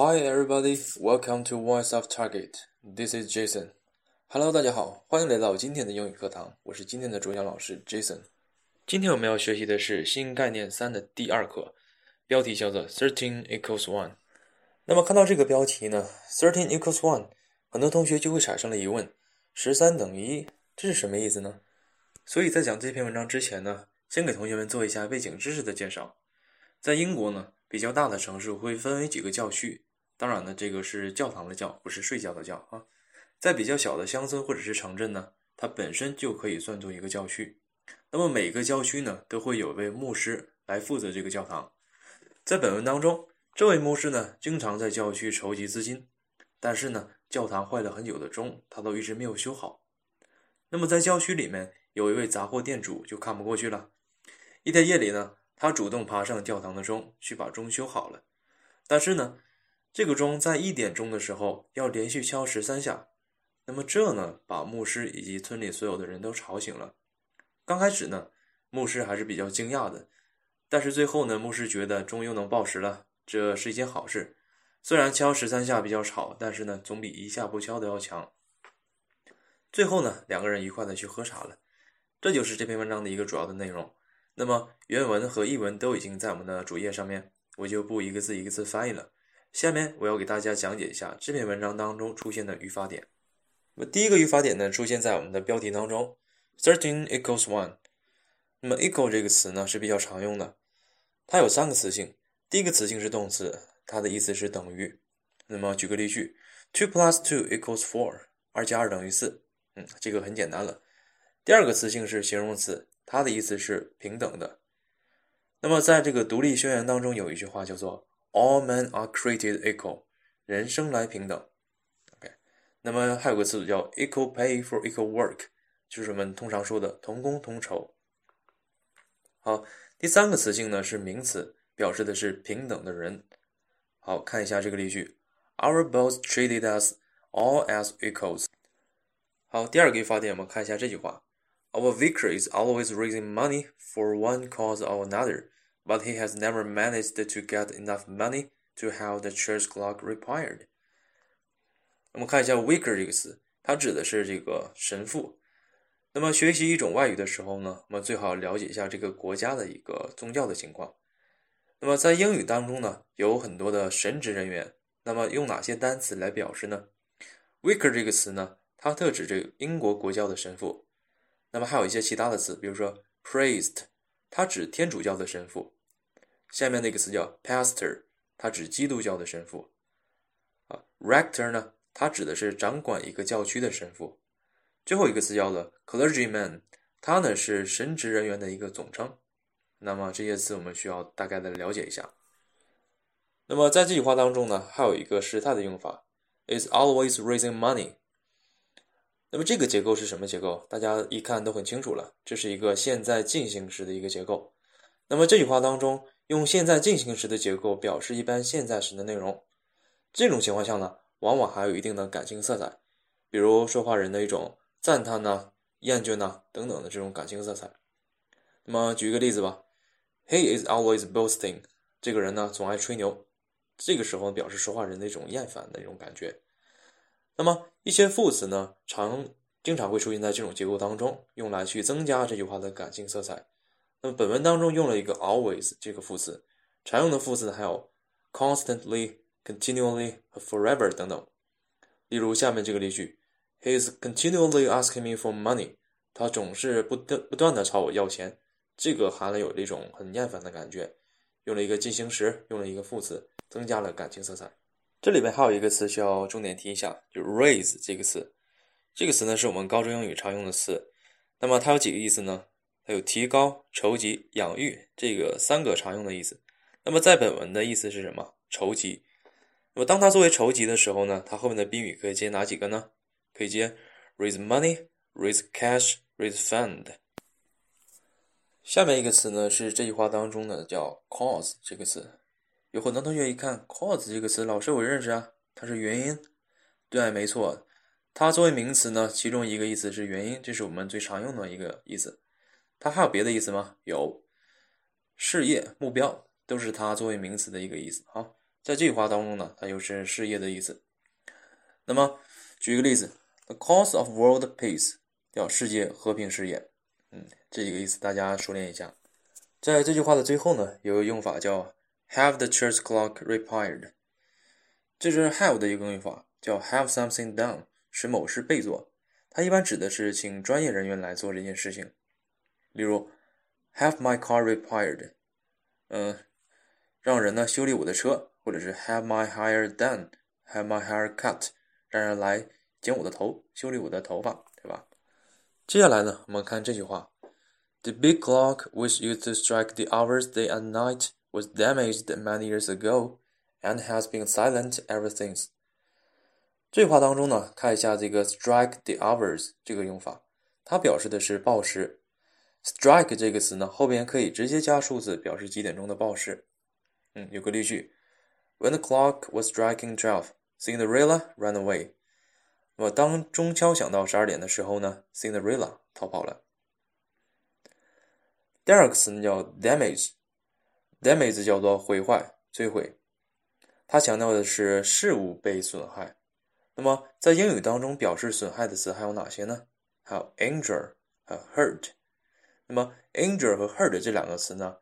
Hi everybody, welcome to Voice of Target. This is Jason. Hello，大家好，欢迎来到今天的英语课堂。我是今天的主讲老师 Jason。今天我们要学习的是新概念三的第二课，标题叫做 Thirteen equals one。那么看到这个标题呢，Thirteen equals one，很多同学就会产生了疑问：十三等于一，这是什么意思呢？所以在讲这篇文章之前呢，先给同学们做一下背景知识的介绍。在英国呢，比较大的城市会分为几个教区，当然呢，这个是教堂的教，不是睡觉的觉啊。在比较小的乡村或者是城镇呢，它本身就可以算作一个教区。那么每个教区呢，都会有位牧师来负责这个教堂。在本文当中，这位牧师呢，经常在教区筹集资金，但是呢，教堂坏了很久的钟，他都一直没有修好。那么在教区里面，有一位杂货店主就看不过去了。一天夜里呢，他主动爬上教堂的钟，去把钟修好了。但是呢，这个钟在一点钟的时候要连续敲十三下。那么这呢，把牧师以及村里所有的人都吵醒了。刚开始呢，牧师还是比较惊讶的。但是最后呢，牧师觉得钟又能报时了，这是一件好事。虽然敲十三下比较吵，但是呢，总比一下不敲的要强。最后呢，两个人愉快的去喝茶了。这就是这篇文章的一个主要的内容。那么原文和译文都已经在我们的主页上面，我就不一个字一个字翻译了。下面我要给大家讲解一下这篇文章当中出现的语法点。那么第一个语法点呢，出现在我们的标题当中，thirteen equals one。那么 equal 这个词呢是比较常用的，它有三个词性。第一个词性是动词，它的意思是等于。那么举个例句，two plus two equals four，二加二等于四。嗯，这个很简单了。第二个词性是形容词，它的意思是平等的。那么在这个独立宣言当中有一句话叫做 “All men are created equal”，人生来平等。OK，那么还有个词组叫 “equal pay for equal work”，就是我们通常说的同工同酬。好，第三个词性呢是名词，表示的是平等的人。好看一下这个例句：“Our boss treated us all as equals。”好，第二个语法点，我们看一下这句话：Our vicar is always raising money for one cause or another, but he has never managed to get enough money to have the church clock repaired。我们看一下 vicar 这个词，它指的是这个神父。那么学习一种外语的时候呢，我们最好了解一下这个国家的一个宗教的情况。那么在英语当中呢，有很多的神职人员，那么用哪些单词来表示呢？vicar 这个词呢？它特指这个英国国教的神父，那么还有一些其他的词，比如说 priest，它指天主教的神父。下面那个词叫 pastor，它指基督教的神父。啊，rector 呢，它指的是掌管一个教区的神父。最后一个词叫做 clergyman，它呢是神职人员的一个总称。那么这些词我们需要大概的了解一下。那么在这句话当中呢，还有一个时态的用法，is always raising money。那么这个结构是什么结构？大家一看都很清楚了，这是一个现在进行时的一个结构。那么这句话当中用现在进行时的结构表示一般现在时的内容，这种情况下呢，往往还有一定的感情色彩，比如说话人的一种赞叹呐、厌倦呐等等的这种感情色彩。那么举一个例子吧，He is always boasting，这个人呢总爱吹牛，这个时候表示说话人的一种厌烦的一种感觉。那么一些副词呢，常经常会出现在这种结构当中，用来去增加这句话的感性色彩。那么本文当中用了一个 always 这个副词，常用的副词还有 constantly、continually 和 forever 等等。例如下面这个例句：He is continually asking me for money。他总是不断不断的朝我要钱。这个含了有一种很厌烦的感觉。用了一个进行时，用了一个副词，增加了感情色彩。这里边还有一个词需要重点提一下，就 raise 这个词。这个词呢是我们高中英语常用的词。那么它有几个意思呢？还有提高、筹集、养育这个三个常用的意思。那么在本文的意思是什么？筹集。那么当它作为筹集的时候呢，它后面的宾语可以接哪几个呢？可以接 raise money、raise cash、raise fund。下面一个词呢是这句话当中的叫 cause 这个词。有很多同学一看 cause 这个词，老师我认识啊，它是原因。对，没错，它作为名词呢，其中一个意思是原因，这是我们最常用的一个意思。它还有别的意思吗？有，事业、目标都是它作为名词的一个意思。好，在这句话当中呢，它又是事业的意思。那么举一个例子，The cause of world peace 叫世界和平事业。嗯，这几个意思大家熟练一下。在这句话的最后呢，有个用法叫 have the church clock repaired，这是 have 的一个用法，叫 have something done，使某事被做。它一般指的是请专业人员来做这件事情。例如，have my car repaired，嗯，让人呢修理我的车，或者是 have my hair done，have my hair cut，让人来剪我的头，修理我的头发，对吧？接下来呢，我们看这句话。The big clock, which used to strike the hours day and night, was damaged many years ago and has been silent ever since. 这句话当中呢，看一下这个 strike the hours 这个用法，它表示的是报时。 Strike 这个词呢，后边可以直接加数字，表示几点钟的报时。嗯，有个例句：When the clock was striking twelve, Cinderella ran away. 那么当钟敲响到十二点的时候呢，Cinderella 逃跑了。第二个词呢叫 damage，damage 叫做毁坏、摧毁，它强调的是事物被损害。那么在英语当中表示损害的词还有哪些呢？还有 injure 和 hurt。那么 injure 和 hurt 这两个词呢，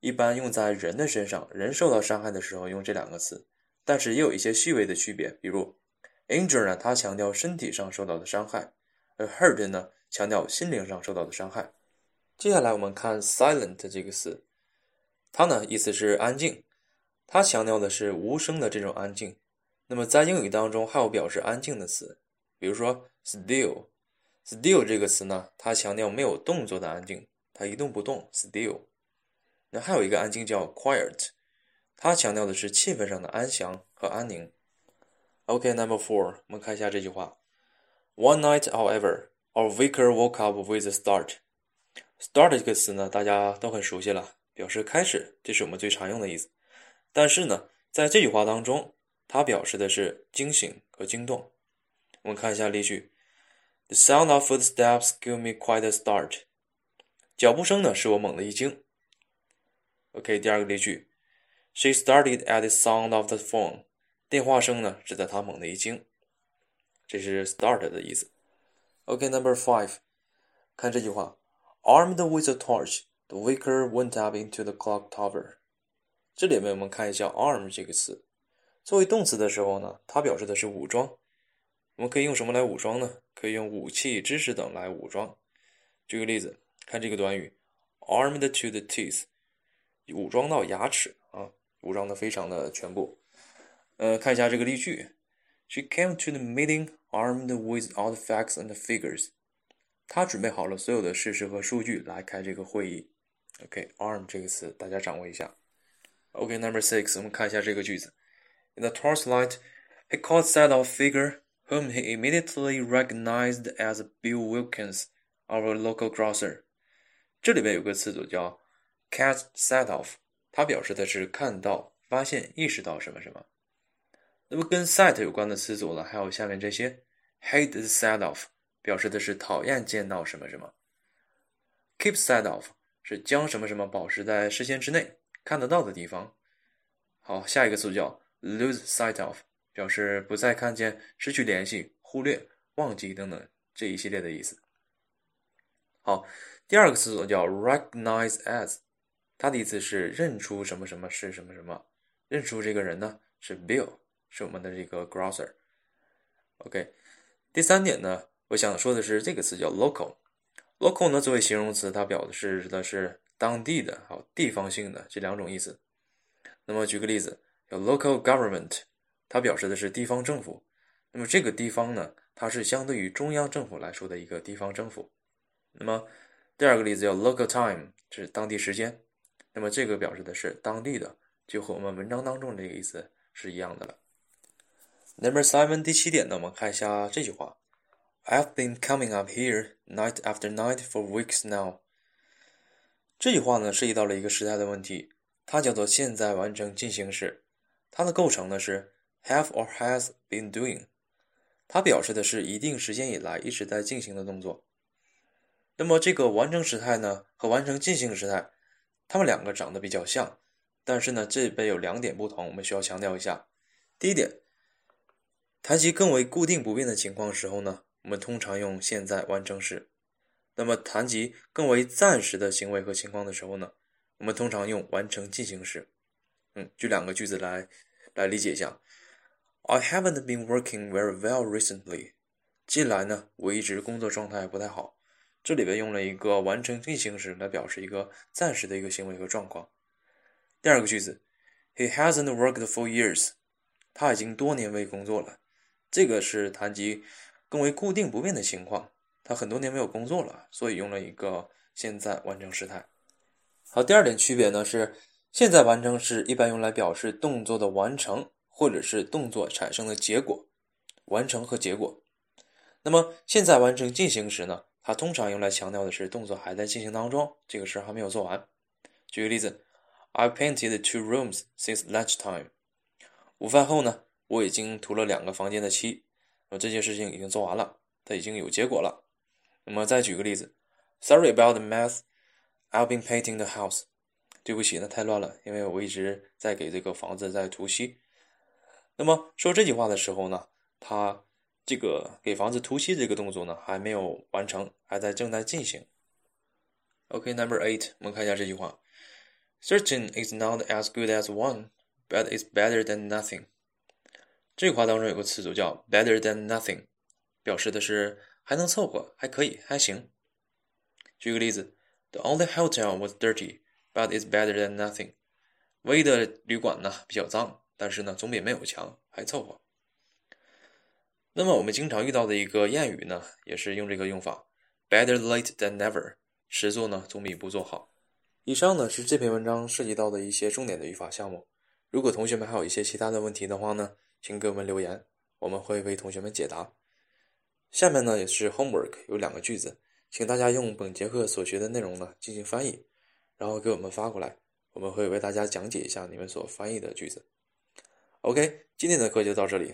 一般用在人的身上，人受到伤害的时候用这两个词，但是也有一些细微的区别。比如 injure 呢，它强调身体上受到的伤害，而 hurt 呢，强调心灵上受到的伤害。接下来我们看 silent 这个词，它呢意思是安静，它强调的是无声的这种安静。那么在英语当中还有表示安静的词，比如说 still Still 这个词呢，它强调没有动作的安静，它一动不动 still。那还有一个安静叫 quiet，它强调的是气氛上的安详和安宁。OK，number four，我们看一下这句话：One night, however, our vicar woke up with a start. Start 这个词呢，大家都很熟悉了，表示开始，这是我们最常用的意思。但是呢，在这句话当中，它表示的是惊醒和惊动。我们看一下例句：The sound of footsteps gave me quite a start。脚步声呢，使我猛地一惊。OK，第二个例句：She started at the sound of the phone。电话声呢，使得她猛地一惊。这是 start 的意思。OK，Number five，看这句话。Armed with a torch, the vicar went up into the clock tower。这里面我们看一下 arm 这个词，作为动词的时候呢，它表示的是武装。我们可以用什么来武装呢？可以用武器、知识等来武装。举个例子，看这个短语，armed to the teeth，武装到牙齿啊，武装的非常的全部。呃，看一下这个例句，She came to the meeting armed with all the facts and figures。她准备好了所有的事实和数据来开这个会议。OK，arm 这个词大家掌握一下。OK，number six，我们看一下这个句子。In the torchlight, he caught sight of figure whom he immediately recognized as Bill Wilkins, our local grocer。这里边有个词组叫 catch sight of，它表示的是看到、发现、意识到什么什么。那么跟 sight 有关的词组呢，还有下面这些：hate the sight of。表示的是讨厌见到什么什么。Keep sight of 是将什么什么保持在视线之内，看得到的地方。好，下一个词叫 lose sight of，表示不再看见、失去联系、忽略、忘记等等这一系列的意思。好，第二个词组叫 recognize as，它的意思是认出什么什么是什么什么。认出这个人呢是 Bill，是我们的这个 grocer。OK，第三点呢。我想说的是，这个词叫 local。local 呢，作为形容词，它表示的是当地的、好地方性的这两种意思。那么举个例子，叫 local government，它表示的是地方政府。那么这个地方呢，它是相对于中央政府来说的一个地方政府。那么第二个例子叫 local time，是当地时间。那么这个表示的是当地的，就和我们文章当中这个意思是一样的了。Number seven，第七点呢，我们看一下这句话。I've been coming up here night after night for weeks now。这句话呢，涉及到了一个时态的问题，它叫做现在完成进行时，它的构成呢是 have or has been doing，它表示的是一定时间以来一直在进行的动作。那么这个完成时态呢和完成进行时态，它们两个长得比较像，但是呢，这边有两点不同，我们需要强调一下。第一点，谈及更为固定不变的情况时候呢，我们通常用现在完成时；那么谈及更为暂时的行为和情况的时候呢，我们通常用完成进行时。嗯，举两个句子来来理解一下。I haven't been working very well recently。近来呢，我一直工作状态不太好。这里边用了一个完成进行时来表示一个暂时的一个行为和状况。第二个句子，He hasn't worked for years。他已经多年未工作了。这个是谈及更为固定不变的情况。他很多年没有工作了，所以用了一个现在完成时态。好，第二点区别呢是，现在完成时一般用来表示动作的完成。或者是动作产生的结果，完成和结果。那么现在完成进行时呢？它通常用来强调的是动作还在进行当中，这个事儿还没有做完。举个例子，I painted two rooms since lunchtime。午饭后呢，我已经涂了两个房间的漆。那么这件事情已经做完了，它已经有结果了。那么再举个例子，Sorry about the mess. I've been painting the house。对不起，那太乱了，因为我一直在给这个房子在涂漆。那么说这句话的时候呢，他这个给房子涂漆这个动作呢还没有完成，还在正在进行。OK，Number eight，我们看一下这句话：Certain is not as good as one, but it's better than nothing。这句话当中有个词组叫 better than nothing，表示的是还能凑合，还可以，还行。举个例子：The only hotel was dirty, but it's better than nothing。唯一的旅馆呢比较脏。但是呢，总比没有强，还凑合。那么我们经常遇到的一个谚语呢，也是用这个用法：better late than never，迟做呢总比不做好。以上呢是这篇文章涉及到的一些重点的语法项目。如果同学们还有一些其他的问题的话呢，请给我们留言，我们会为同学们解答。下面呢也是 homework，有两个句子，请大家用本节课所学的内容呢进行翻译，然后给我们发过来，我们会为大家讲解一下你们所翻译的句子。OK，今天的课就到这里，